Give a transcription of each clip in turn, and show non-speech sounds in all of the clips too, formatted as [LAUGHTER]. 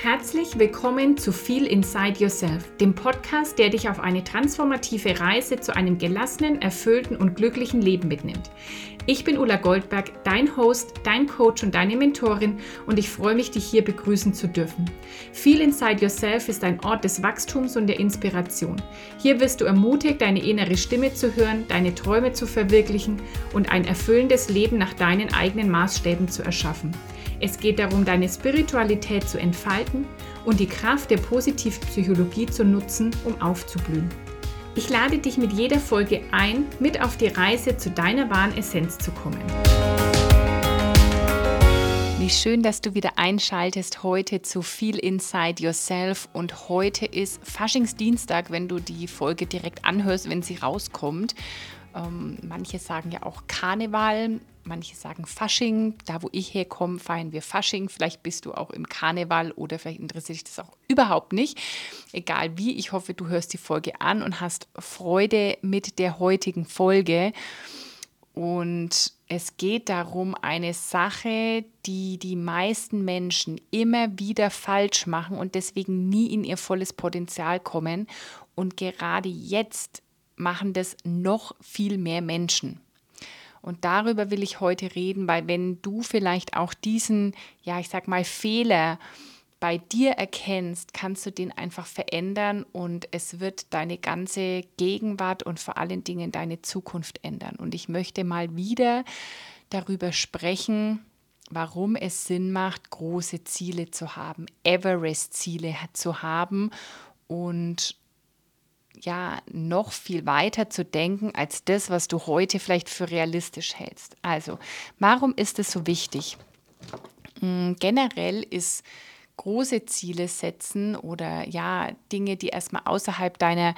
Herzlich willkommen zu Feel Inside Yourself, dem Podcast, der dich auf eine transformative Reise zu einem gelassenen, erfüllten und glücklichen Leben mitnimmt. Ich bin Ulla Goldberg, dein Host, dein Coach und deine Mentorin und ich freue mich, dich hier begrüßen zu dürfen. Feel Inside Yourself ist ein Ort des Wachstums und der Inspiration. Hier wirst du ermutigt, deine innere Stimme zu hören, deine Träume zu verwirklichen und ein erfüllendes Leben nach deinen eigenen Maßstäben zu erschaffen. Es geht darum, deine Spiritualität zu entfalten und die Kraft der Positivpsychologie zu nutzen, um aufzublühen. Ich lade dich mit jeder Folge ein, mit auf die Reise zu deiner wahren Essenz zu kommen. Wie schön, dass du wieder einschaltest heute zu Feel Inside Yourself. Und heute ist Faschingsdienstag, wenn du die Folge direkt anhörst, wenn sie rauskommt. Ähm, manche sagen ja auch Karneval, manche sagen Fasching. Da, wo ich herkomme, feiern wir Fasching. Vielleicht bist du auch im Karneval oder vielleicht interessiert dich das auch überhaupt nicht. Egal wie, ich hoffe, du hörst die Folge an und hast Freude mit der heutigen Folge. Und es geht darum, eine Sache, die die meisten Menschen immer wieder falsch machen und deswegen nie in ihr volles Potenzial kommen. Und gerade jetzt machen das noch viel mehr Menschen. Und darüber will ich heute reden, weil wenn du vielleicht auch diesen, ja, ich sag mal, Fehler bei dir erkennst, kannst du den einfach verändern und es wird deine ganze Gegenwart und vor allen Dingen deine Zukunft ändern. Und ich möchte mal wieder darüber sprechen, warum es Sinn macht, große Ziele zu haben, Everest-Ziele zu haben und ja noch viel weiter zu denken als das, was du heute vielleicht für realistisch hältst. Also, warum ist es so wichtig? Hm, generell ist große Ziele setzen oder ja, Dinge, die erstmal außerhalb deiner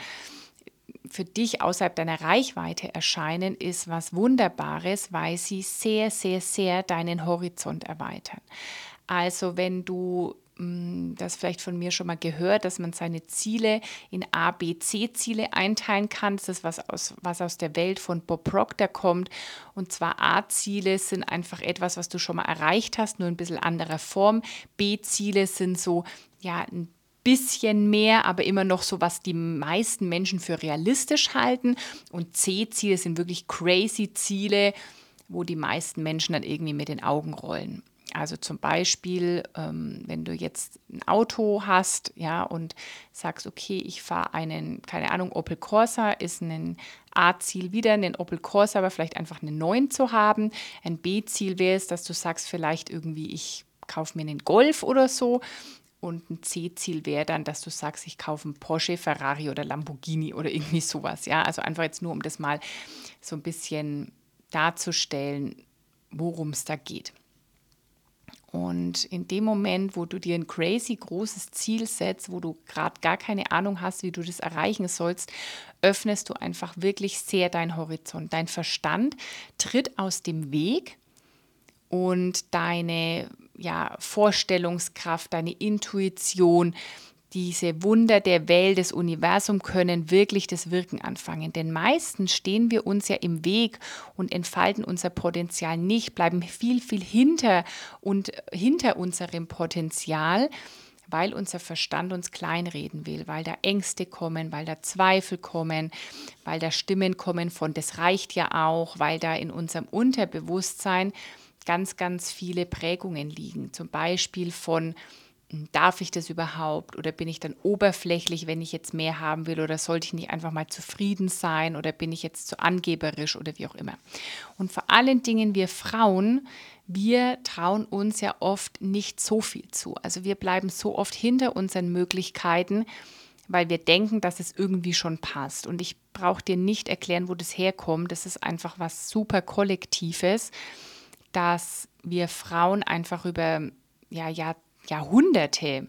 für dich außerhalb deiner Reichweite erscheinen, ist was Wunderbares, weil sie sehr, sehr, sehr deinen Horizont erweitern. Also wenn du das vielleicht von mir schon mal gehört, dass man seine Ziele in A, B, C-Ziele einteilen kann. Das ist was aus, was aus der Welt von Bob Proctor kommt. Und zwar A-Ziele sind einfach etwas, was du schon mal erreicht hast, nur ein bisschen anderer Form. B-Ziele sind so, ja, ein bisschen mehr, aber immer noch so, was die meisten Menschen für realistisch halten. Und C-Ziele sind wirklich crazy Ziele, wo die meisten Menschen dann irgendwie mit den Augen rollen. Also zum Beispiel, ähm, wenn du jetzt ein Auto hast, ja, und sagst, okay, ich fahre einen, keine Ahnung, Opel Corsa ist ein A-Ziel wieder, einen Opel Corsa, aber vielleicht einfach einen neuen zu haben. Ein B-Ziel wäre es, dass du sagst, vielleicht irgendwie, ich kaufe mir einen Golf oder so. Und ein C-Ziel wäre dann, dass du sagst, ich kaufe einen Porsche, Ferrari oder Lamborghini oder irgendwie sowas. Ja, also einfach jetzt nur, um das mal so ein bisschen darzustellen, worum es da geht. Und in dem Moment, wo du dir ein crazy großes Ziel setzt, wo du gerade gar keine Ahnung hast, wie du das erreichen sollst, öffnest du einfach wirklich sehr deinen Horizont. Dein Verstand tritt aus dem Weg und deine ja, Vorstellungskraft, deine Intuition, diese Wunder der Welt, des Universums können wirklich das Wirken anfangen. Denn meistens stehen wir uns ja im Weg und entfalten unser Potenzial nicht, bleiben viel, viel hinter und hinter unserem Potenzial, weil unser Verstand uns kleinreden will, weil da Ängste kommen, weil da Zweifel kommen, weil da Stimmen kommen von das reicht ja auch, weil da in unserem Unterbewusstsein ganz, ganz viele Prägungen liegen. Zum Beispiel von darf ich das überhaupt oder bin ich dann oberflächlich, wenn ich jetzt mehr haben will oder sollte ich nicht einfach mal zufrieden sein oder bin ich jetzt zu angeberisch oder wie auch immer. Und vor allen Dingen wir Frauen, wir trauen uns ja oft nicht so viel zu. Also wir bleiben so oft hinter unseren Möglichkeiten, weil wir denken, dass es irgendwie schon passt. Und ich brauche dir nicht erklären, wo das herkommt. Das ist einfach was super Kollektives, dass wir Frauen einfach über ja, Jahrzehnte Jahrhunderte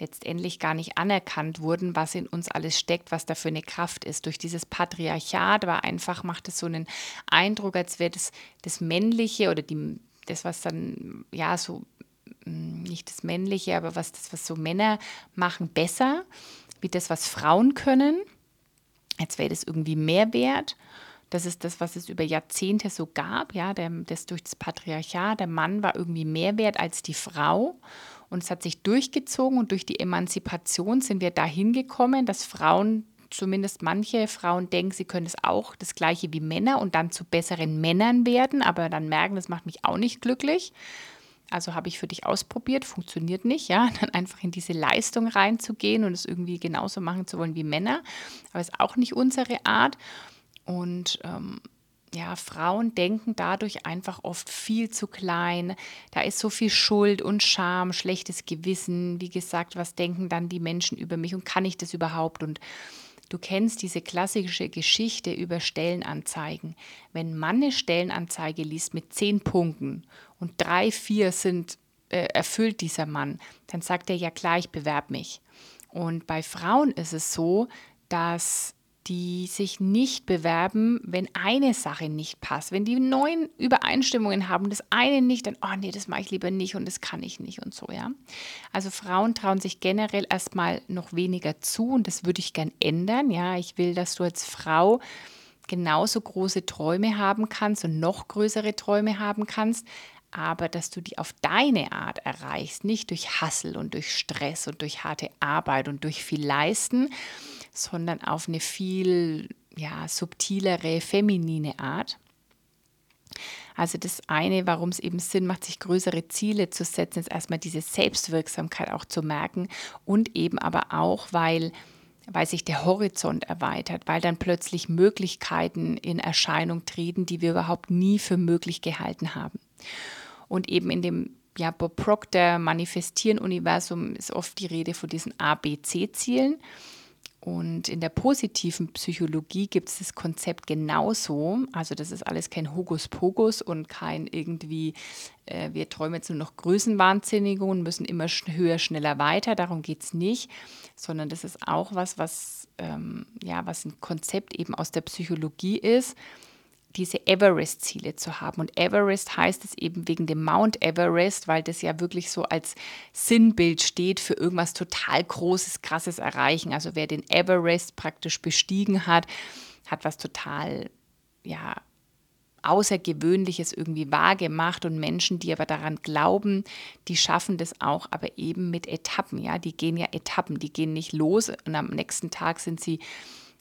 letztendlich gar nicht anerkannt wurden, was in uns alles steckt, was da für eine Kraft ist. Durch dieses Patriarchat war einfach, macht es so einen Eindruck, als wäre das, das Männliche oder die, das, was dann, ja, so, hm, nicht das Männliche, aber was das, was so Männer machen, besser, wie das, was Frauen können. Als wäre das irgendwie mehr wert. Das ist das, was es über Jahrzehnte so gab, ja, der, das durch das Patriarchat. Der Mann war irgendwie mehr wert als die Frau. Und es hat sich durchgezogen und durch die Emanzipation sind wir dahin gekommen, dass Frauen, zumindest manche Frauen denken, sie können es auch das gleiche wie Männer und dann zu besseren Männern werden, aber dann merken, das macht mich auch nicht glücklich. Also habe ich für dich ausprobiert, funktioniert nicht, ja, [LAUGHS] dann einfach in diese Leistung reinzugehen und es irgendwie genauso machen zu wollen wie Männer, aber ist auch nicht unsere Art. Und ähm, ja, Frauen denken dadurch einfach oft viel zu klein. Da ist so viel Schuld und Scham, schlechtes Gewissen. Wie gesagt, was denken dann die Menschen über mich und kann ich das überhaupt? Und du kennst diese klassische Geschichte über Stellenanzeigen. Wenn man eine Stellenanzeige liest mit zehn Punkten und drei, vier sind äh, erfüllt dieser Mann, dann sagt er ja klar, ich bewerbe mich. Und bei Frauen ist es so, dass die sich nicht bewerben, wenn eine Sache nicht passt. Wenn die neuen Übereinstimmungen haben, das eine nicht, dann, oh nee, das mache ich lieber nicht und das kann ich nicht und so, ja. Also Frauen trauen sich generell erstmal noch weniger zu und das würde ich gern ändern, ja. Ich will, dass du als Frau genauso große Träume haben kannst und noch größere Träume haben kannst, aber dass du die auf deine Art erreichst, nicht durch Hassel und durch Stress und durch harte Arbeit und durch viel Leisten, sondern auf eine viel ja, subtilere, feminine Art. Also das eine, warum es eben Sinn macht, sich größere Ziele zu setzen, ist erstmal diese Selbstwirksamkeit auch zu merken und eben aber auch, weil, weil sich der Horizont erweitert, weil dann plötzlich Möglichkeiten in Erscheinung treten, die wir überhaupt nie für möglich gehalten haben. Und eben in dem ja, Bob Proctor Manifestieren-Universum ist oft die Rede von diesen A, B, C-Zielen. Und in der positiven Psychologie gibt es das Konzept genauso. Also das ist alles kein Hokuspokus und kein irgendwie, äh, wir träumen jetzt nur noch Größenwahnsinnigung und müssen immer höher, schneller weiter. Darum geht es nicht, sondern das ist auch was, was, ähm, ja, was ein Konzept eben aus der Psychologie ist diese Everest-Ziele zu haben. Und Everest heißt es eben wegen dem Mount Everest, weil das ja wirklich so als Sinnbild steht für irgendwas total Großes, Krasses erreichen. Also wer den Everest praktisch bestiegen hat, hat was total, ja, Außergewöhnliches irgendwie wahrgemacht und Menschen, die aber daran glauben, die schaffen das auch, aber eben mit Etappen, ja, die gehen ja Etappen, die gehen nicht los und am nächsten Tag sind sie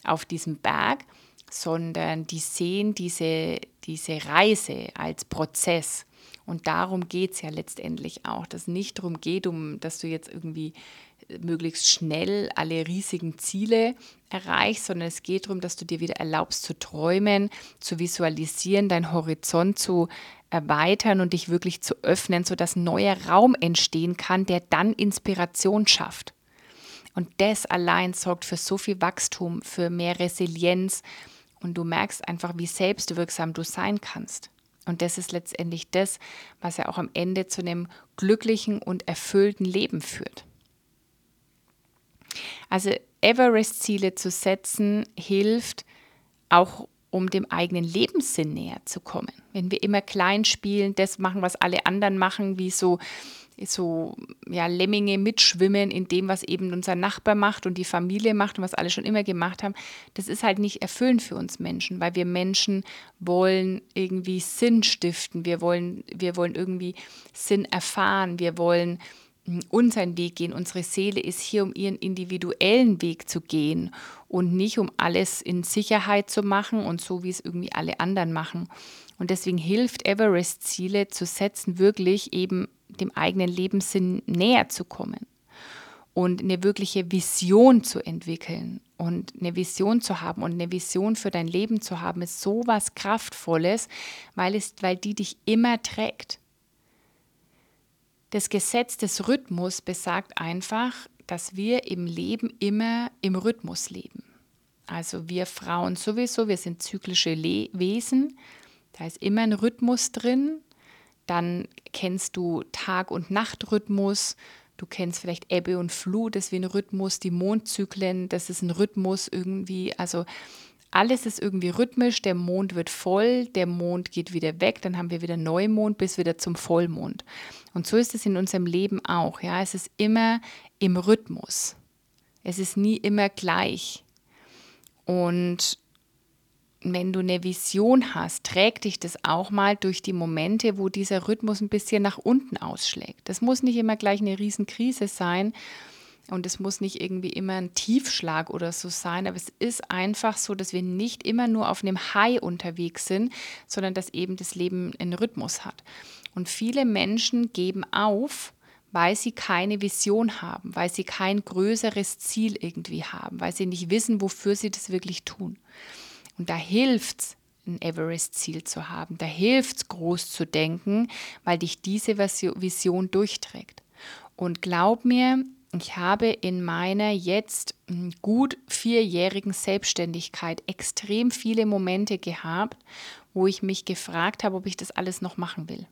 auf diesem Berg, sondern die sehen diese, diese Reise als Prozess. Und darum geht es ja letztendlich auch, dass es nicht darum geht, um, dass du jetzt irgendwie möglichst schnell alle riesigen Ziele erreichst, sondern es geht darum, dass du dir wieder erlaubst zu träumen, zu visualisieren, deinen Horizont zu erweitern und dich wirklich zu öffnen, sodass neuer Raum entstehen kann, der dann Inspiration schafft. Und das allein sorgt für so viel Wachstum, für mehr Resilienz, und du merkst einfach, wie selbstwirksam du sein kannst. Und das ist letztendlich das, was ja auch am Ende zu einem glücklichen und erfüllten Leben führt. Also Everest-Ziele zu setzen hilft auch, um dem eigenen Lebenssinn näher zu kommen. Wenn wir immer klein spielen, das machen, was alle anderen machen, wie so so ja, Lemminge mitschwimmen in dem, was eben unser Nachbar macht und die Familie macht und was alle schon immer gemacht haben, das ist halt nicht erfüllend für uns Menschen, weil wir Menschen wollen irgendwie Sinn stiften, wir wollen, wir wollen irgendwie Sinn erfahren, wir wollen hm, unseren Weg gehen. Unsere Seele ist hier, um ihren individuellen Weg zu gehen und nicht um alles in Sicherheit zu machen und so, wie es irgendwie alle anderen machen. Und deswegen hilft Everest Ziele zu setzen, wirklich eben dem eigenen Lebenssinn näher zu kommen und eine wirkliche Vision zu entwickeln und eine Vision zu haben und eine Vision für dein Leben zu haben, ist so was Kraftvolles, weil, es, weil die dich immer trägt. Das Gesetz des Rhythmus besagt einfach, dass wir im Leben immer im Rhythmus leben. Also wir Frauen sowieso, wir sind zyklische Le Wesen, da ist immer ein Rhythmus drin dann kennst du Tag- und Nachtrhythmus. Du kennst vielleicht Ebbe und Flut, das ist wie ein Rhythmus, die Mondzyklen, das ist ein Rhythmus irgendwie. Also alles ist irgendwie rhythmisch. Der Mond wird voll, der Mond geht wieder weg, dann haben wir wieder Neumond bis wieder zum Vollmond. Und so ist es in unserem Leben auch. Ja, es ist immer im Rhythmus. Es ist nie immer gleich. Und wenn du eine Vision hast, trägt dich das auch mal durch die Momente, wo dieser Rhythmus ein bisschen nach unten ausschlägt. Das muss nicht immer gleich eine Riesenkrise sein und es muss nicht irgendwie immer ein Tiefschlag oder so sein, aber es ist einfach so, dass wir nicht immer nur auf einem High unterwegs sind, sondern dass eben das Leben einen Rhythmus hat. Und viele Menschen geben auf, weil sie keine Vision haben, weil sie kein größeres Ziel irgendwie haben, weil sie nicht wissen, wofür sie das wirklich tun. Und da hilft es, ein Everest-Ziel zu haben. Da hilft es, groß zu denken, weil dich diese Vision durchträgt. Und glaub mir, ich habe in meiner jetzt hm, gut vierjährigen Selbstständigkeit extrem viele Momente gehabt, wo ich mich gefragt habe, ob ich das alles noch machen will.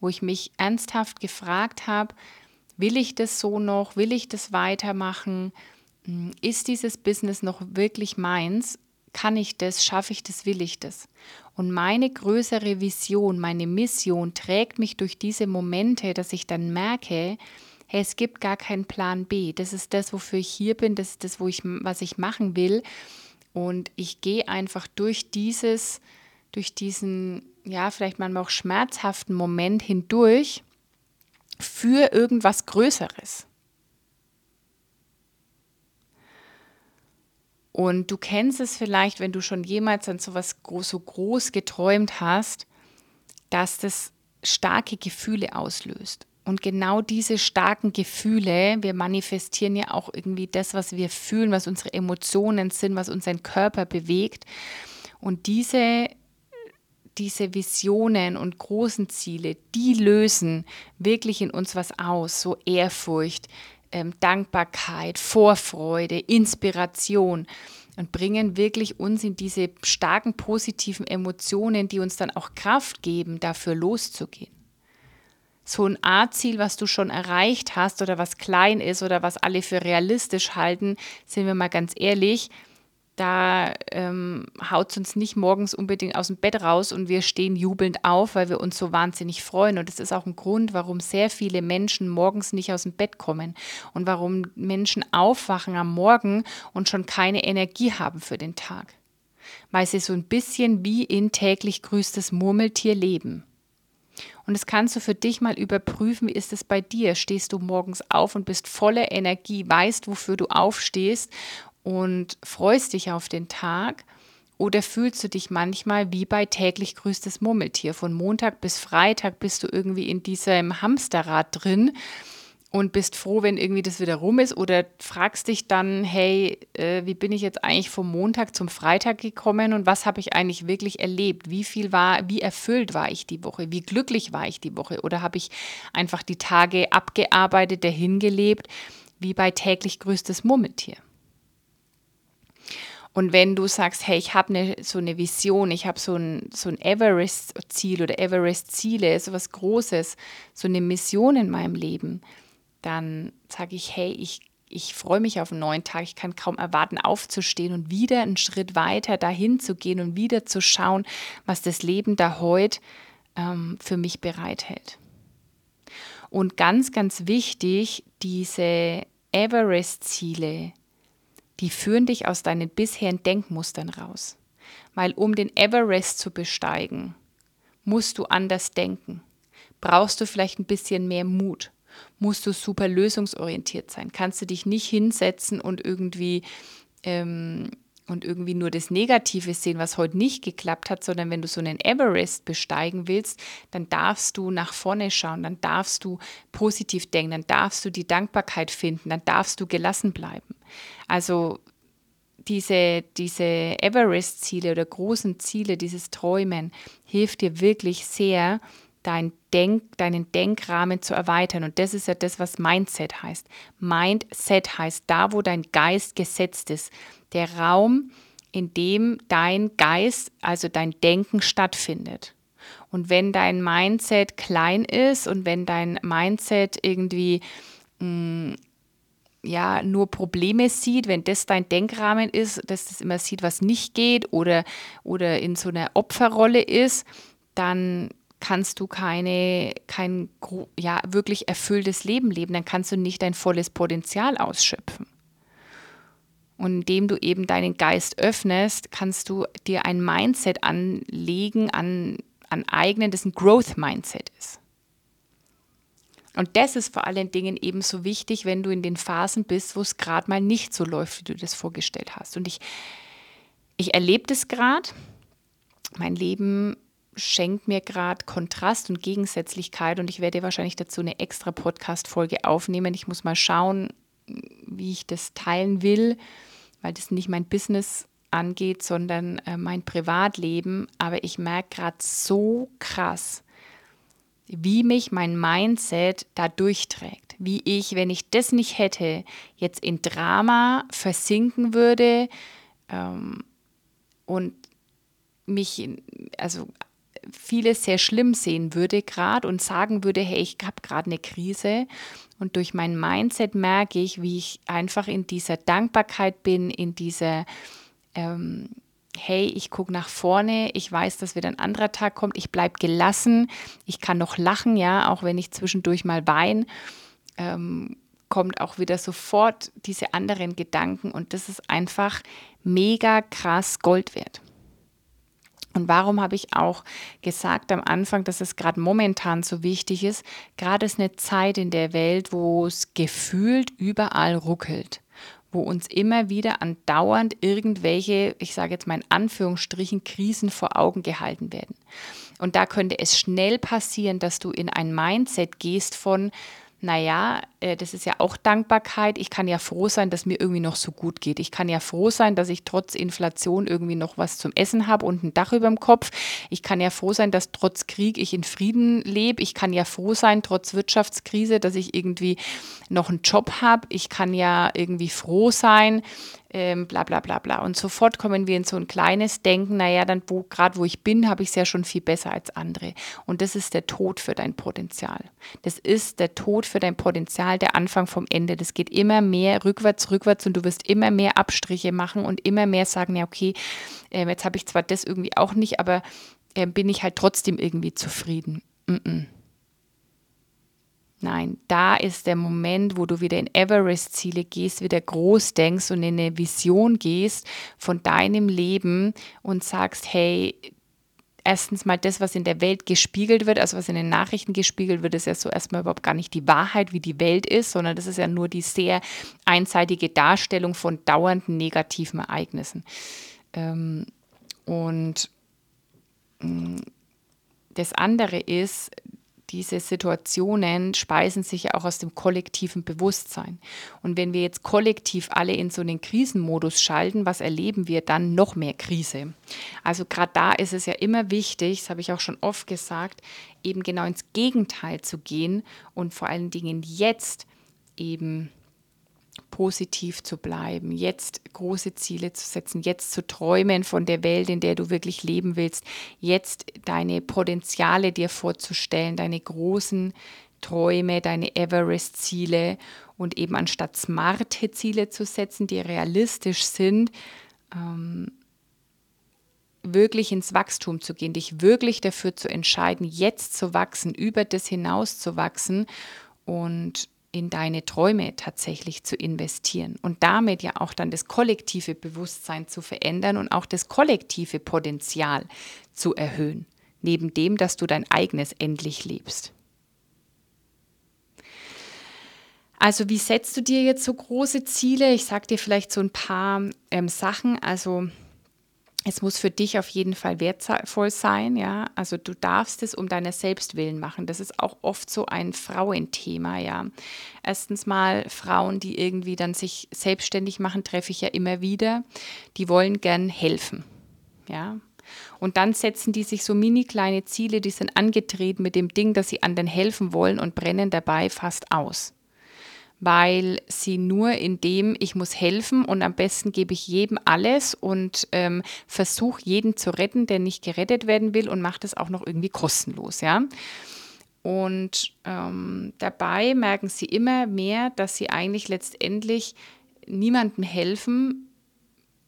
Wo ich mich ernsthaft gefragt habe, will ich das so noch? Will ich das weitermachen? Hm, ist dieses Business noch wirklich meins? Kann ich das? Schaffe ich das? Will ich das? Und meine größere Vision, meine Mission trägt mich durch diese Momente, dass ich dann merke, hey, es gibt gar keinen Plan B. Das ist das, wofür ich hier bin, das ist das, wo ich, was ich machen will. Und ich gehe einfach durch dieses, durch diesen, ja, vielleicht manchmal auch schmerzhaften Moment hindurch für irgendwas Größeres. Und du kennst es vielleicht, wenn du schon jemals an so was so groß geträumt hast, dass das starke Gefühle auslöst. Und genau diese starken Gefühle, wir manifestieren ja auch irgendwie das, was wir fühlen, was unsere Emotionen sind, was unseren Körper bewegt. Und diese, diese Visionen und großen Ziele, die lösen wirklich in uns was aus, so Ehrfurcht, ähm, Dankbarkeit, Vorfreude, Inspiration und bringen wirklich uns in diese starken positiven Emotionen, die uns dann auch Kraft geben, dafür loszugehen. So ein A-Ziel, was du schon erreicht hast oder was klein ist oder was alle für realistisch halten, sind wir mal ganz ehrlich, da ähm, haut es uns nicht morgens unbedingt aus dem Bett raus und wir stehen jubelnd auf, weil wir uns so wahnsinnig freuen. Und das ist auch ein Grund, warum sehr viele Menschen morgens nicht aus dem Bett kommen und warum Menschen aufwachen am Morgen und schon keine Energie haben für den Tag. Weil sie so ein bisschen wie in täglich grüßtes Murmeltier leben. Und das kannst du für dich mal überprüfen, wie ist es bei dir? Stehst du morgens auf und bist voller Energie, weißt, wofür du aufstehst und freust dich auf den Tag? Oder fühlst du dich manchmal wie bei täglich grüßtes Murmeltier? Von Montag bis Freitag bist du irgendwie in diesem Hamsterrad drin und bist froh, wenn irgendwie das wieder rum ist oder fragst dich dann, hey, äh, wie bin ich jetzt eigentlich vom Montag zum Freitag gekommen und was habe ich eigentlich wirklich erlebt? Wie viel war, wie erfüllt war ich die Woche? Wie glücklich war ich die Woche? Oder habe ich einfach die Tage abgearbeitet, dahingelebt, wie bei täglich größtes Murmeltier? Und wenn du sagst, hey, ich habe ne, so eine Vision, ich habe so ein, so ein Everest-Ziel oder Everest-Ziele, so was Großes, so eine Mission in meinem Leben, dann sage ich, hey, ich, ich freue mich auf einen neuen Tag, ich kann kaum erwarten, aufzustehen und wieder einen Schritt weiter dahin zu gehen und wieder zu schauen, was das Leben da heute ähm, für mich bereithält. Und ganz, ganz wichtig, diese Everest-Ziele, die führen dich aus deinen bisherigen Denkmustern raus. Weil um den Everest zu besteigen, musst du anders denken. Brauchst du vielleicht ein bisschen mehr Mut musst du super lösungsorientiert sein. Kannst du dich nicht hinsetzen und irgendwie ähm, und irgendwie nur das Negative sehen, was heute nicht geklappt hat, sondern wenn du so einen Everest besteigen willst, dann darfst du nach vorne schauen, dann darfst du positiv denken, dann darfst du die Dankbarkeit finden, dann darfst du gelassen bleiben. Also diese, diese Everest-Ziele oder großen Ziele, dieses Träumen hilft dir wirklich sehr, dein Denk, deinen Denkrahmen zu erweitern. Und das ist ja das, was Mindset heißt. Mindset heißt da, wo dein Geist gesetzt ist. Der Raum, in dem dein Geist, also dein Denken stattfindet. Und wenn dein Mindset klein ist und wenn dein Mindset irgendwie mh, mm, ja nur Probleme sieht, wenn das dein Denkrahmen ist, dass das immer sieht, was nicht geht oder, oder in so einer Opferrolle ist, dann kannst du keine, kein ja, wirklich erfülltes Leben leben, dann kannst du nicht dein volles Potenzial ausschöpfen. Und indem du eben deinen Geist öffnest, kannst du dir ein Mindset anlegen, an, aneignen, das ein Growth-Mindset ist. Und das ist vor allen Dingen ebenso wichtig, wenn du in den Phasen bist, wo es gerade mal nicht so läuft, wie du das vorgestellt hast. Und ich, ich erlebe das gerade. Mein Leben schenkt mir gerade Kontrast und Gegensätzlichkeit und ich werde wahrscheinlich dazu eine extra Podcast-Folge aufnehmen. Ich muss mal schauen, wie ich das teilen will, weil das nicht mein Business angeht, sondern äh, mein Privatleben. Aber ich merke gerade so krass, wie mich mein Mindset da durchträgt. Wie ich, wenn ich das nicht hätte, jetzt in Drama versinken würde ähm, und mich, also vieles sehr schlimm sehen würde gerade und sagen würde, hey, ich habe gerade eine Krise. Und durch mein Mindset merke ich, wie ich einfach in dieser Dankbarkeit bin, in dieser, ähm, hey, ich gucke nach vorne, ich weiß, dass wieder ein anderer Tag kommt, ich bleibe gelassen, ich kann noch lachen, ja, auch wenn ich zwischendurch mal weine. Ähm, kommt auch wieder sofort diese anderen Gedanken und das ist einfach mega krass Gold wert. Und warum habe ich auch gesagt am Anfang, dass es gerade momentan so wichtig ist? Gerade ist eine Zeit in der Welt, wo es gefühlt überall ruckelt, wo uns immer wieder andauernd irgendwelche, ich sage jetzt mal in Anführungsstrichen, Krisen vor Augen gehalten werden. Und da könnte es schnell passieren, dass du in ein Mindset gehst von, naja, äh, das ist ja auch Dankbarkeit. Ich kann ja froh sein, dass mir irgendwie noch so gut geht. Ich kann ja froh sein, dass ich trotz Inflation irgendwie noch was zum Essen habe und ein Dach über dem Kopf. Ich kann ja froh sein, dass trotz Krieg ich in Frieden lebe. Ich kann ja froh sein, trotz Wirtschaftskrise, dass ich irgendwie noch einen Job habe. Ich kann ja irgendwie froh sein, ähm, bla bla bla bla. Und sofort kommen wir in so ein kleines Denken, naja, dann wo, gerade wo ich bin, habe ich es ja schon viel besser als andere. Und das ist der Tod für dein Potenzial. Das ist der Tod für dein Potenzial, der Anfang vom Ende. Das geht immer mehr rückwärts, rückwärts und du wirst immer mehr Abstriche machen und immer mehr sagen, ja, okay, äh, jetzt habe ich zwar das irgendwie auch nicht, aber äh, bin ich halt trotzdem irgendwie zufrieden. Mm -mm. Nein, da ist der Moment, wo du wieder in Everest-Ziele gehst, wieder groß denkst und in eine Vision gehst von deinem Leben und sagst, hey, erstens mal das, was in der Welt gespiegelt wird, also was in den Nachrichten gespiegelt wird, ist ja so erstmal überhaupt gar nicht die Wahrheit, wie die Welt ist, sondern das ist ja nur die sehr einseitige Darstellung von dauernden negativen Ereignissen. Ähm, und mm, das andere ist, diese Situationen speisen sich auch aus dem kollektiven Bewusstsein. Und wenn wir jetzt kollektiv alle in so einen Krisenmodus schalten, was erleben wir dann? Noch mehr Krise. Also gerade da ist es ja immer wichtig, das habe ich auch schon oft gesagt, eben genau ins Gegenteil zu gehen und vor allen Dingen jetzt eben positiv zu bleiben, jetzt große Ziele zu setzen, jetzt zu träumen von der Welt, in der du wirklich leben willst, jetzt deine Potenziale dir vorzustellen, deine großen Träume, deine Everest-Ziele und eben anstatt smarte Ziele zu setzen, die realistisch sind, ähm, wirklich ins Wachstum zu gehen, dich wirklich dafür zu entscheiden, jetzt zu wachsen, über das hinaus zu wachsen und in deine Träume tatsächlich zu investieren und damit ja auch dann das kollektive Bewusstsein zu verändern und auch das kollektive Potenzial zu erhöhen, neben dem, dass du dein eigenes endlich lebst. Also wie setzt du dir jetzt so große Ziele? Ich sage dir vielleicht so ein paar ähm, Sachen. Also es muss für dich auf jeden Fall wertvoll sein, ja. Also du darfst es um deiner selbst willen machen. Das ist auch oft so ein Frauenthema, ja. Erstens mal Frauen, die irgendwie dann sich selbstständig machen, treffe ich ja immer wieder. Die wollen gern helfen, ja. Und dann setzen die sich so mini kleine Ziele, die sind angetreten mit dem Ding, dass sie anderen helfen wollen und brennen dabei fast aus weil sie nur in dem, ich muss helfen und am besten gebe ich jedem alles und ähm, versuche jeden zu retten, der nicht gerettet werden will und mache das auch noch irgendwie kostenlos, ja. Und ähm, dabei merken sie immer mehr, dass sie eigentlich letztendlich niemandem helfen,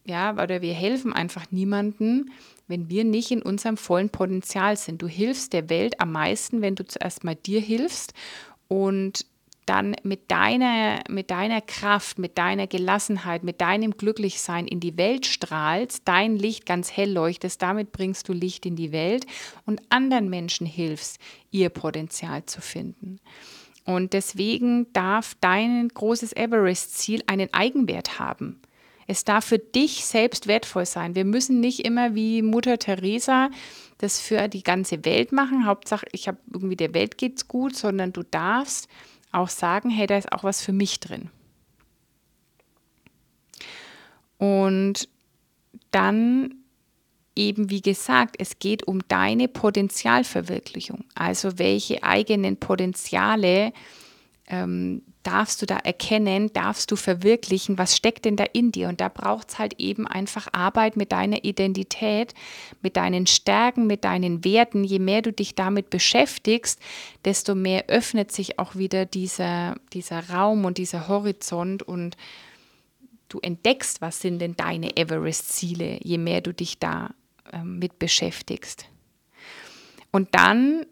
ja, oder wir helfen einfach niemandem, wenn wir nicht in unserem vollen Potenzial sind. Du hilfst der Welt am meisten, wenn du zuerst mal dir hilfst und dann mit deiner, mit deiner Kraft, mit deiner Gelassenheit, mit deinem Glücklichsein in die Welt strahlst, dein Licht ganz hell leuchtest, damit bringst du Licht in die Welt und anderen Menschen hilfst, ihr Potenzial zu finden. Und deswegen darf dein großes Everest-Ziel einen Eigenwert haben. Es darf für dich selbst wertvoll sein. Wir müssen nicht immer wie Mutter Teresa das für die ganze Welt machen. Hauptsache, ich habe irgendwie der Welt geht's gut, sondern du darfst auch sagen, hey, da ist auch was für mich drin. Und dann eben, wie gesagt, es geht um deine Potenzialverwirklichung. Also welche eigenen Potenziale ähm, darfst du da erkennen, darfst du verwirklichen, was steckt denn da in dir? Und da braucht es halt eben einfach Arbeit mit deiner Identität, mit deinen Stärken, mit deinen Werten. Je mehr du dich damit beschäftigst, desto mehr öffnet sich auch wieder dieser, dieser Raum und dieser Horizont und du entdeckst, was sind denn deine Everest-Ziele, je mehr du dich da äh, mit beschäftigst. Und dann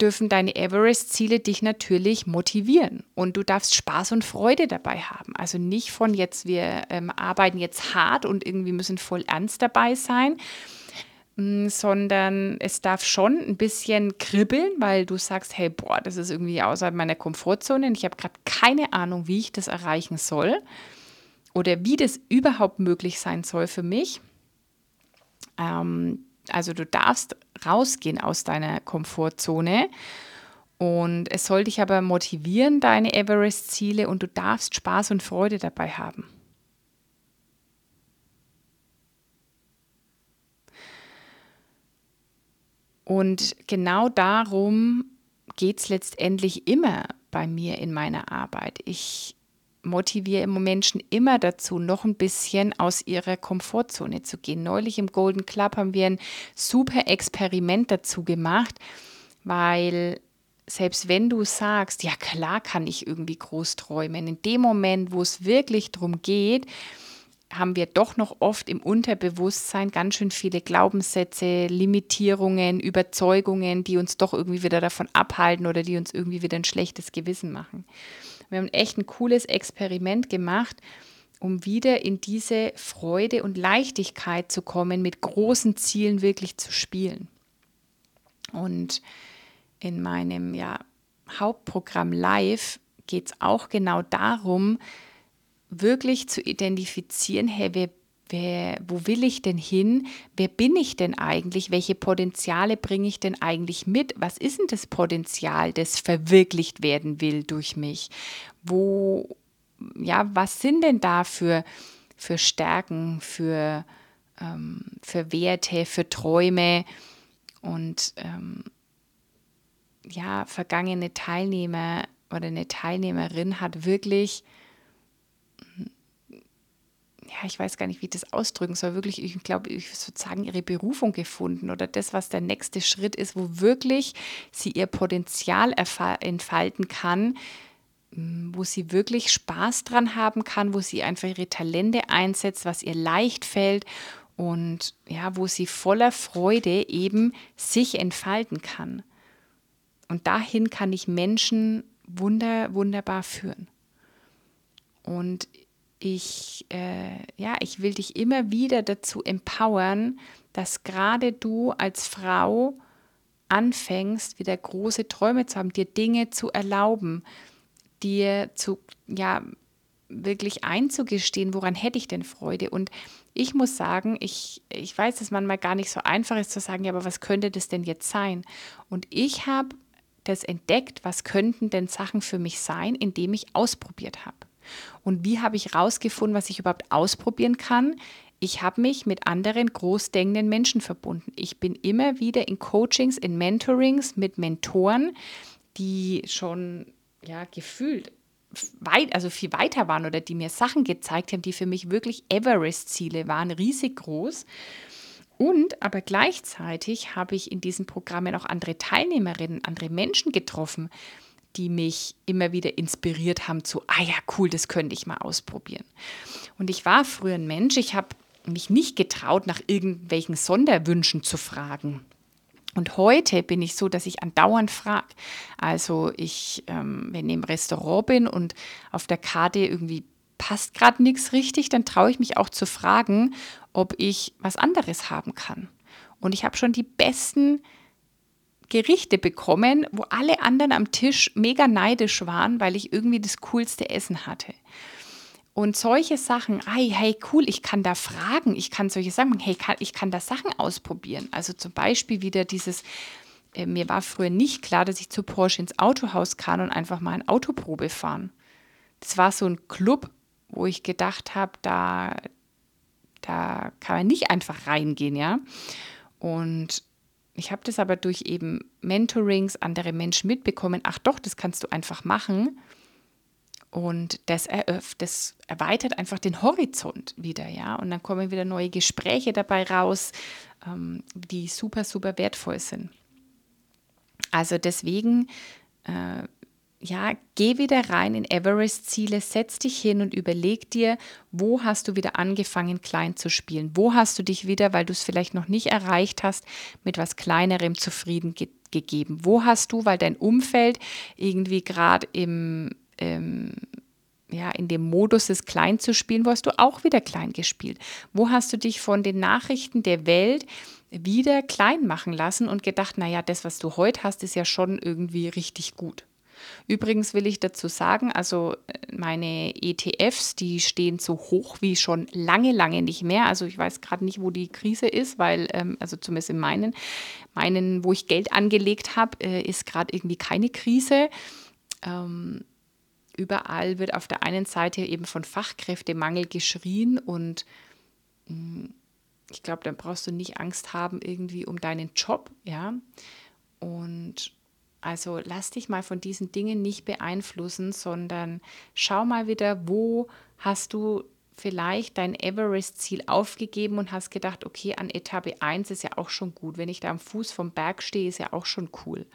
dürfen deine Everest-Ziele dich natürlich motivieren und du darfst Spaß und Freude dabei haben. Also nicht von jetzt, wir ähm, arbeiten jetzt hart und irgendwie müssen voll ernst dabei sein, mm, sondern es darf schon ein bisschen kribbeln, weil du sagst, hey, boah, das ist irgendwie außerhalb meiner Komfortzone und ich habe gerade keine Ahnung, wie ich das erreichen soll oder wie das überhaupt möglich sein soll für mich. Ähm, also du darfst rausgehen aus deiner Komfortzone und es soll dich aber motivieren, deine Everest-Ziele und du darfst Spaß und Freude dabei haben. Und genau darum geht es letztendlich immer bei mir in meiner Arbeit. Ich motiviere Menschen immer dazu, noch ein bisschen aus ihrer Komfortzone zu gehen. Neulich im Golden Club haben wir ein super Experiment dazu gemacht, weil selbst wenn du sagst, ja klar kann ich irgendwie groß träumen, in dem Moment, wo es wirklich darum geht, haben wir doch noch oft im Unterbewusstsein ganz schön viele Glaubenssätze, Limitierungen, Überzeugungen, die uns doch irgendwie wieder davon abhalten oder die uns irgendwie wieder ein schlechtes Gewissen machen. Wir haben echt ein cooles Experiment gemacht, um wieder in diese Freude und Leichtigkeit zu kommen, mit großen Zielen wirklich zu spielen. Und in meinem ja, Hauptprogramm Live geht es auch genau darum, wirklich zu identifizieren, hey, wer wer, wo will ich denn hin? Wer bin ich denn eigentlich? Welche Potenziale bringe ich denn eigentlich mit? Was ist denn das Potenzial, das verwirklicht werden will durch mich? Wo, ja, was sind denn da für, für Stärken, für, ähm, für Werte, für Träume? Und ähm, ja, vergangene Teilnehmer oder eine Teilnehmerin hat wirklich ja, ich weiß gar nicht, wie ich das ausdrücken soll, wirklich, ich glaube, ich sozusagen ihre Berufung gefunden oder das, was der nächste Schritt ist, wo wirklich sie ihr Potenzial entfalten kann, wo sie wirklich Spaß dran haben kann, wo sie einfach ihre Talente einsetzt, was ihr leicht fällt und ja, wo sie voller Freude eben sich entfalten kann. Und dahin kann ich Menschen wunder, wunderbar führen. Und ich, äh, ja, ich will dich immer wieder dazu empowern, dass gerade du als Frau anfängst, wieder große Träume zu haben, dir Dinge zu erlauben, dir zu, ja, wirklich einzugestehen, woran hätte ich denn Freude? Und ich muss sagen, ich, ich weiß, dass manchmal gar nicht so einfach ist zu sagen, ja, aber was könnte das denn jetzt sein? Und ich habe das entdeckt, was könnten denn Sachen für mich sein, indem ich ausprobiert habe. Und wie habe ich herausgefunden, was ich überhaupt ausprobieren kann? Ich habe mich mit anderen großdenkenden Menschen verbunden. Ich bin immer wieder in Coachings, in Mentorings mit Mentoren, die schon ja gefühlt weit, also viel weiter waren oder die mir Sachen gezeigt haben, die für mich wirklich Everest-Ziele waren, riesig groß. Und aber gleichzeitig habe ich in diesen Programmen auch andere Teilnehmerinnen, andere Menschen getroffen, die mich immer wieder inspiriert haben zu, ah ja, cool, das könnte ich mal ausprobieren. Und ich war früher ein Mensch, ich habe mich nicht getraut, nach irgendwelchen Sonderwünschen zu fragen. Und heute bin ich so, dass ich andauernd frage. Also ich, ähm, wenn ich im Restaurant bin und auf der Karte irgendwie passt gerade nichts richtig, dann traue ich mich auch zu fragen, ob ich was anderes haben kann. Und ich habe schon die besten Gerichte bekommen, wo alle anderen am Tisch mega neidisch waren, weil ich irgendwie das coolste Essen hatte. Und solche Sachen, hey, hey, cool, ich kann da fragen, ich kann solche Sachen, hey, ich kann da Sachen ausprobieren. Also zum Beispiel wieder dieses, äh, mir war früher nicht klar, dass ich zu Porsche ins Autohaus kann und einfach mal ein Autoprobe fahren. Das war so ein Club, wo ich gedacht habe, da, da kann man nicht einfach reingehen, ja. Und ich habe das aber durch eben Mentorings, andere Menschen mitbekommen, ach doch, das kannst du einfach machen. Und das, eröffnet, das erweitert einfach den Horizont wieder, ja. Und dann kommen wieder neue Gespräche dabei raus, ähm, die super, super wertvoll sind. Also deswegen, äh, ja, geh wieder rein in Everest-Ziele, setz dich hin und überleg dir, wo hast du wieder angefangen, klein zu spielen? Wo hast du dich wieder, weil du es vielleicht noch nicht erreicht hast, mit was Kleinerem zufrieden ge gegeben? Wo hast du, weil dein Umfeld irgendwie gerade im ähm, ja, in dem Modus des Klein zu spielen, wo hast du auch wieder klein gespielt? Wo hast du dich von den Nachrichten der Welt wieder klein machen lassen und gedacht, naja, das, was du heute hast, ist ja schon irgendwie richtig gut. Übrigens will ich dazu sagen, also äh, meine ETFs, die stehen so hoch wie schon lange, lange nicht mehr. Also ich weiß gerade nicht, wo die Krise ist, weil, ähm, also zumindest in meinen, meinen, wo ich Geld angelegt habe, äh, ist gerade irgendwie keine Krise. Ähm, überall wird auf der einen Seite eben von Fachkräftemangel geschrien und mm, ich glaube, dann brauchst du nicht Angst haben irgendwie um deinen Job, ja. Und also lass dich mal von diesen Dingen nicht beeinflussen, sondern schau mal wieder, wo hast du vielleicht dein Everest-Ziel aufgegeben und hast gedacht, okay, an Etappe 1 ist ja auch schon gut. Wenn ich da am Fuß vom Berg stehe, ist ja auch schon cool.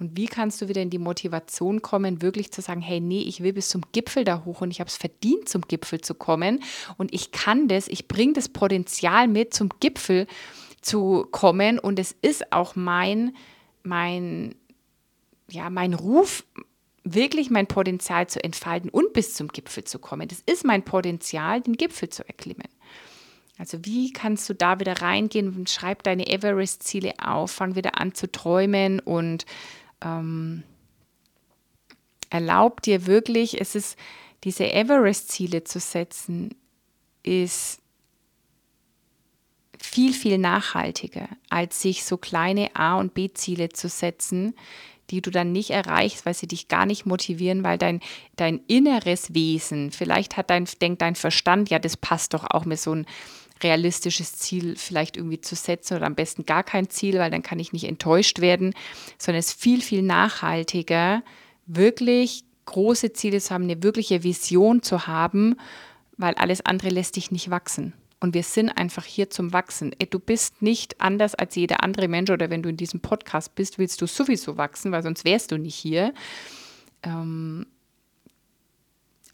Und wie kannst du wieder in die Motivation kommen, wirklich zu sagen, hey, nee, ich will bis zum Gipfel da hoch und ich habe es verdient, zum Gipfel zu kommen und ich kann das, ich bringe das Potenzial mit, zum Gipfel zu kommen und es ist auch mein, mein, ja, mein Ruf, wirklich mein Potenzial zu entfalten und bis zum Gipfel zu kommen. Das ist mein Potenzial, den Gipfel zu erklimmen. Also wie kannst du da wieder reingehen und schreib deine Everest-Ziele auf, fang wieder an zu träumen und ähm, erlaubt dir wirklich, es ist, diese Everest-Ziele zu setzen, ist viel, viel nachhaltiger, als sich so kleine A- und B-Ziele zu setzen, die du dann nicht erreichst, weil sie dich gar nicht motivieren, weil dein, dein inneres Wesen, vielleicht hat dein, denkt dein Verstand, ja, das passt doch auch mit so einem realistisches Ziel vielleicht irgendwie zu setzen oder am besten gar kein Ziel, weil dann kann ich nicht enttäuscht werden, sondern es ist viel, viel nachhaltiger, wirklich große Ziele zu haben, eine wirkliche Vision zu haben, weil alles andere lässt dich nicht wachsen. Und wir sind einfach hier zum Wachsen. Du bist nicht anders als jeder andere Mensch oder wenn du in diesem Podcast bist, willst du sowieso wachsen, weil sonst wärst du nicht hier. Ähm,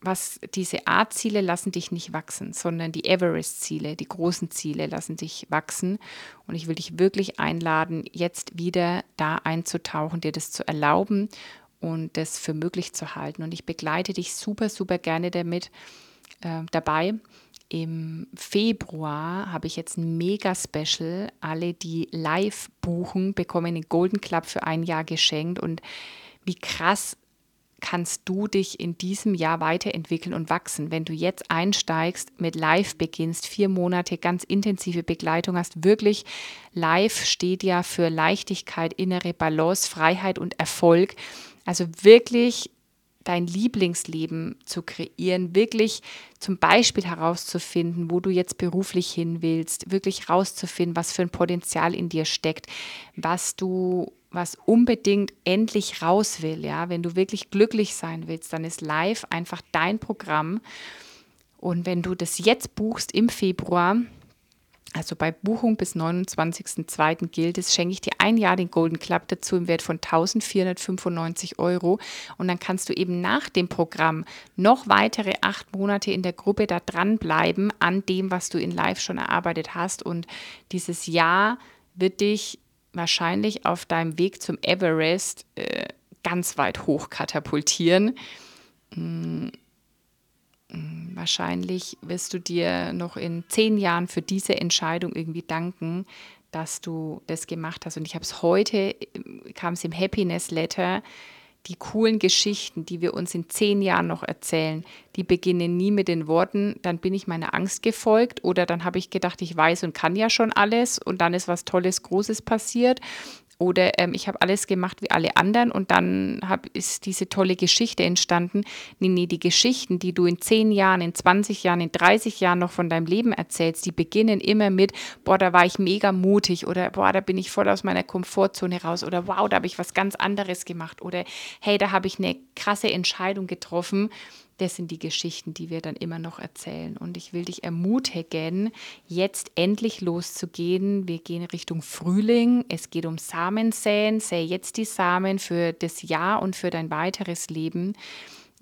was diese A-Ziele lassen dich nicht wachsen, sondern die Everest-Ziele, die großen Ziele lassen dich wachsen. Und ich will dich wirklich einladen, jetzt wieder da einzutauchen, dir das zu erlauben und das für möglich zu halten. Und ich begleite dich super, super gerne damit äh, dabei. Im Februar habe ich jetzt ein Mega-Special. Alle, die live buchen, bekommen den Golden Club für ein Jahr geschenkt. Und wie krass kannst du dich in diesem Jahr weiterentwickeln und wachsen. Wenn du jetzt einsteigst, mit Live beginnst, vier Monate ganz intensive Begleitung hast, wirklich Live steht ja für Leichtigkeit, innere Balance, Freiheit und Erfolg. Also wirklich dein Lieblingsleben zu kreieren, wirklich zum Beispiel herauszufinden, wo du jetzt beruflich hin willst, wirklich herauszufinden, was für ein Potenzial in dir steckt, was du was unbedingt endlich raus will, ja, wenn du wirklich glücklich sein willst, dann ist live einfach dein Programm. Und wenn du das jetzt buchst im Februar, also bei Buchung bis 29.02. gilt es, schenke ich dir ein Jahr den Golden Club dazu im Wert von 1495 Euro. Und dann kannst du eben nach dem Programm noch weitere acht Monate in der Gruppe da dranbleiben an dem, was du in Live schon erarbeitet hast. Und dieses Jahr wird dich wahrscheinlich auf deinem Weg zum Everest äh, ganz weit hoch katapultieren. Hm, wahrscheinlich wirst du dir noch in zehn Jahren für diese Entscheidung irgendwie danken, dass du das gemacht hast. Und ich habe es heute, kam es im Happiness Letter, die coolen Geschichten, die wir uns in zehn Jahren noch erzählen, die beginnen nie mit den Worten, dann bin ich meiner Angst gefolgt oder dann habe ich gedacht, ich weiß und kann ja schon alles und dann ist was Tolles, Großes passiert oder ähm, ich habe alles gemacht wie alle anderen und dann hab, ist diese tolle Geschichte entstanden. Nee, nee, die Geschichten, die du in 10 Jahren, in 20 Jahren, in 30 Jahren noch von deinem Leben erzählst, die beginnen immer mit, boah, da war ich mega mutig oder boah, da bin ich voll aus meiner Komfortzone raus oder wow, da habe ich was ganz anderes gemacht oder hey, da habe ich eine krasse Entscheidung getroffen das sind die Geschichten, die wir dann immer noch erzählen. Und ich will dich ermutigen, jetzt endlich loszugehen. Wir gehen Richtung Frühling. Es geht um Samensäen. Säe jetzt die Samen für das Jahr und für dein weiteres Leben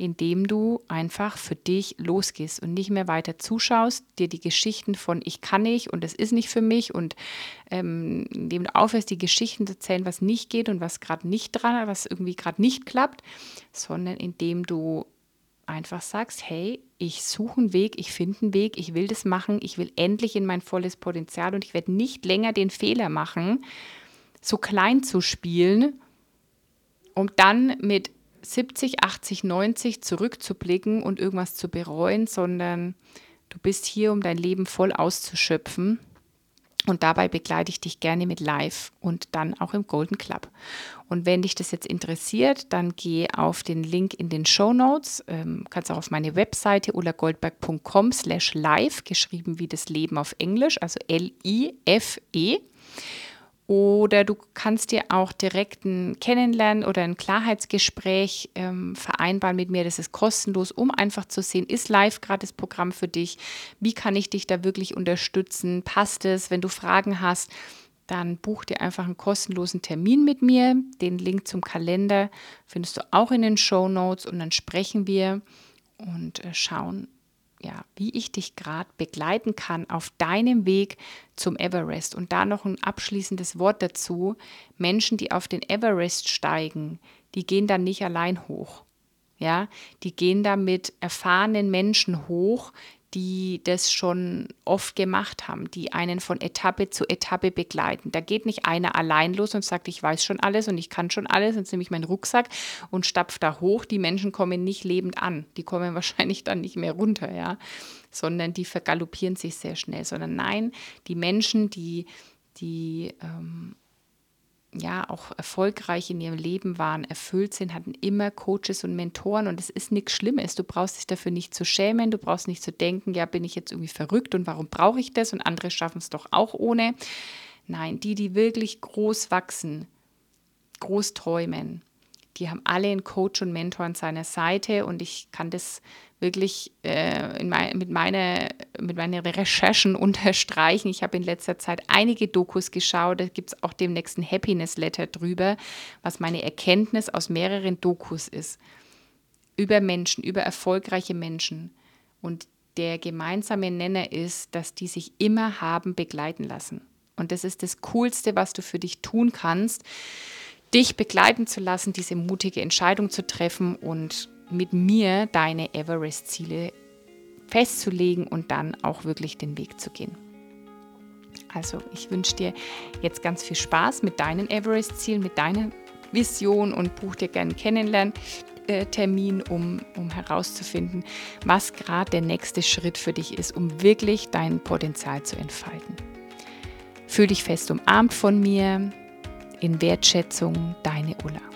indem du einfach für dich losgehst und nicht mehr weiter zuschaust, dir die Geschichten von ich kann nicht und es ist nicht für mich und ähm, indem du aufhörst, die Geschichten zu erzählen, was nicht geht und was gerade nicht dran, was irgendwie gerade nicht klappt, sondern indem du einfach sagst, hey, ich suche einen Weg, ich finde einen Weg, ich will das machen, ich will endlich in mein volles Potenzial und ich werde nicht länger den Fehler machen, so klein zu spielen, um dann mit 70, 80, 90 zurückzublicken und irgendwas zu bereuen, sondern du bist hier, um dein Leben voll auszuschöpfen und dabei begleite ich dich gerne mit live und dann auch im Golden Club. Und wenn dich das jetzt interessiert, dann geh auf den Link in den Show Notes. Ähm, kannst auch auf meine Webseite ulagoldberg.com slash live, geschrieben wie das Leben auf Englisch, also L-I-F-E. Oder du kannst dir auch direkt ein Kennenlernen oder ein Klarheitsgespräch ähm, vereinbaren mit mir. Das ist kostenlos, um einfach zu sehen, ist live gerade das Programm für dich? Wie kann ich dich da wirklich unterstützen? Passt es? Wenn du Fragen hast, dann buch dir einfach einen kostenlosen Termin mit mir. Den Link zum Kalender findest du auch in den Show Notes und dann sprechen wir und äh, schauen, ja, wie ich dich gerade begleiten kann auf deinem Weg zum Everest. Und da noch ein abschließendes Wort dazu. Menschen, die auf den Everest steigen, die gehen dann nicht allein hoch. Ja, die gehen da mit erfahrenen Menschen hoch, die das schon oft gemacht haben, die einen von Etappe zu Etappe begleiten. Da geht nicht einer allein los und sagt, ich weiß schon alles und ich kann schon alles, jetzt nehme ich meinen Rucksack und stapfe da hoch. Die Menschen kommen nicht lebend an. Die kommen [LAUGHS] wahrscheinlich dann nicht mehr runter, ja, sondern die vergaloppieren sich sehr schnell. Sondern nein, die Menschen, die, die ähm, ja auch erfolgreich in ihrem Leben waren, erfüllt sind, hatten immer Coaches und Mentoren und es ist nichts Schlimmes. Du brauchst dich dafür nicht zu schämen, du brauchst nicht zu denken, ja, bin ich jetzt irgendwie verrückt und warum brauche ich das und andere schaffen es doch auch ohne. Nein, die, die wirklich groß wachsen, groß träumen, die haben alle einen Coach und Mentor an seiner Seite und ich kann das wirklich äh, mein, mit, meine, mit meinen Recherchen [LAUGHS] unterstreichen. Ich habe in letzter Zeit einige Dokus geschaut, da gibt es auch demnächst ein Happiness Letter drüber, was meine Erkenntnis aus mehreren Dokus ist. Über Menschen, über erfolgreiche Menschen. Und der gemeinsame Nenner ist, dass die sich immer haben begleiten lassen. Und das ist das Coolste, was du für dich tun kannst dich begleiten zu lassen, diese mutige Entscheidung zu treffen und mit mir deine Everest-Ziele festzulegen und dann auch wirklich den Weg zu gehen. Also ich wünsche dir jetzt ganz viel Spaß mit deinen Everest-Zielen, mit deiner Vision und buch dir gerne Kennenlerntermin, um, um herauszufinden, was gerade der nächste Schritt für dich ist, um wirklich dein Potenzial zu entfalten. Fühl dich fest umarmt von mir in Wertschätzung, deine Ulla.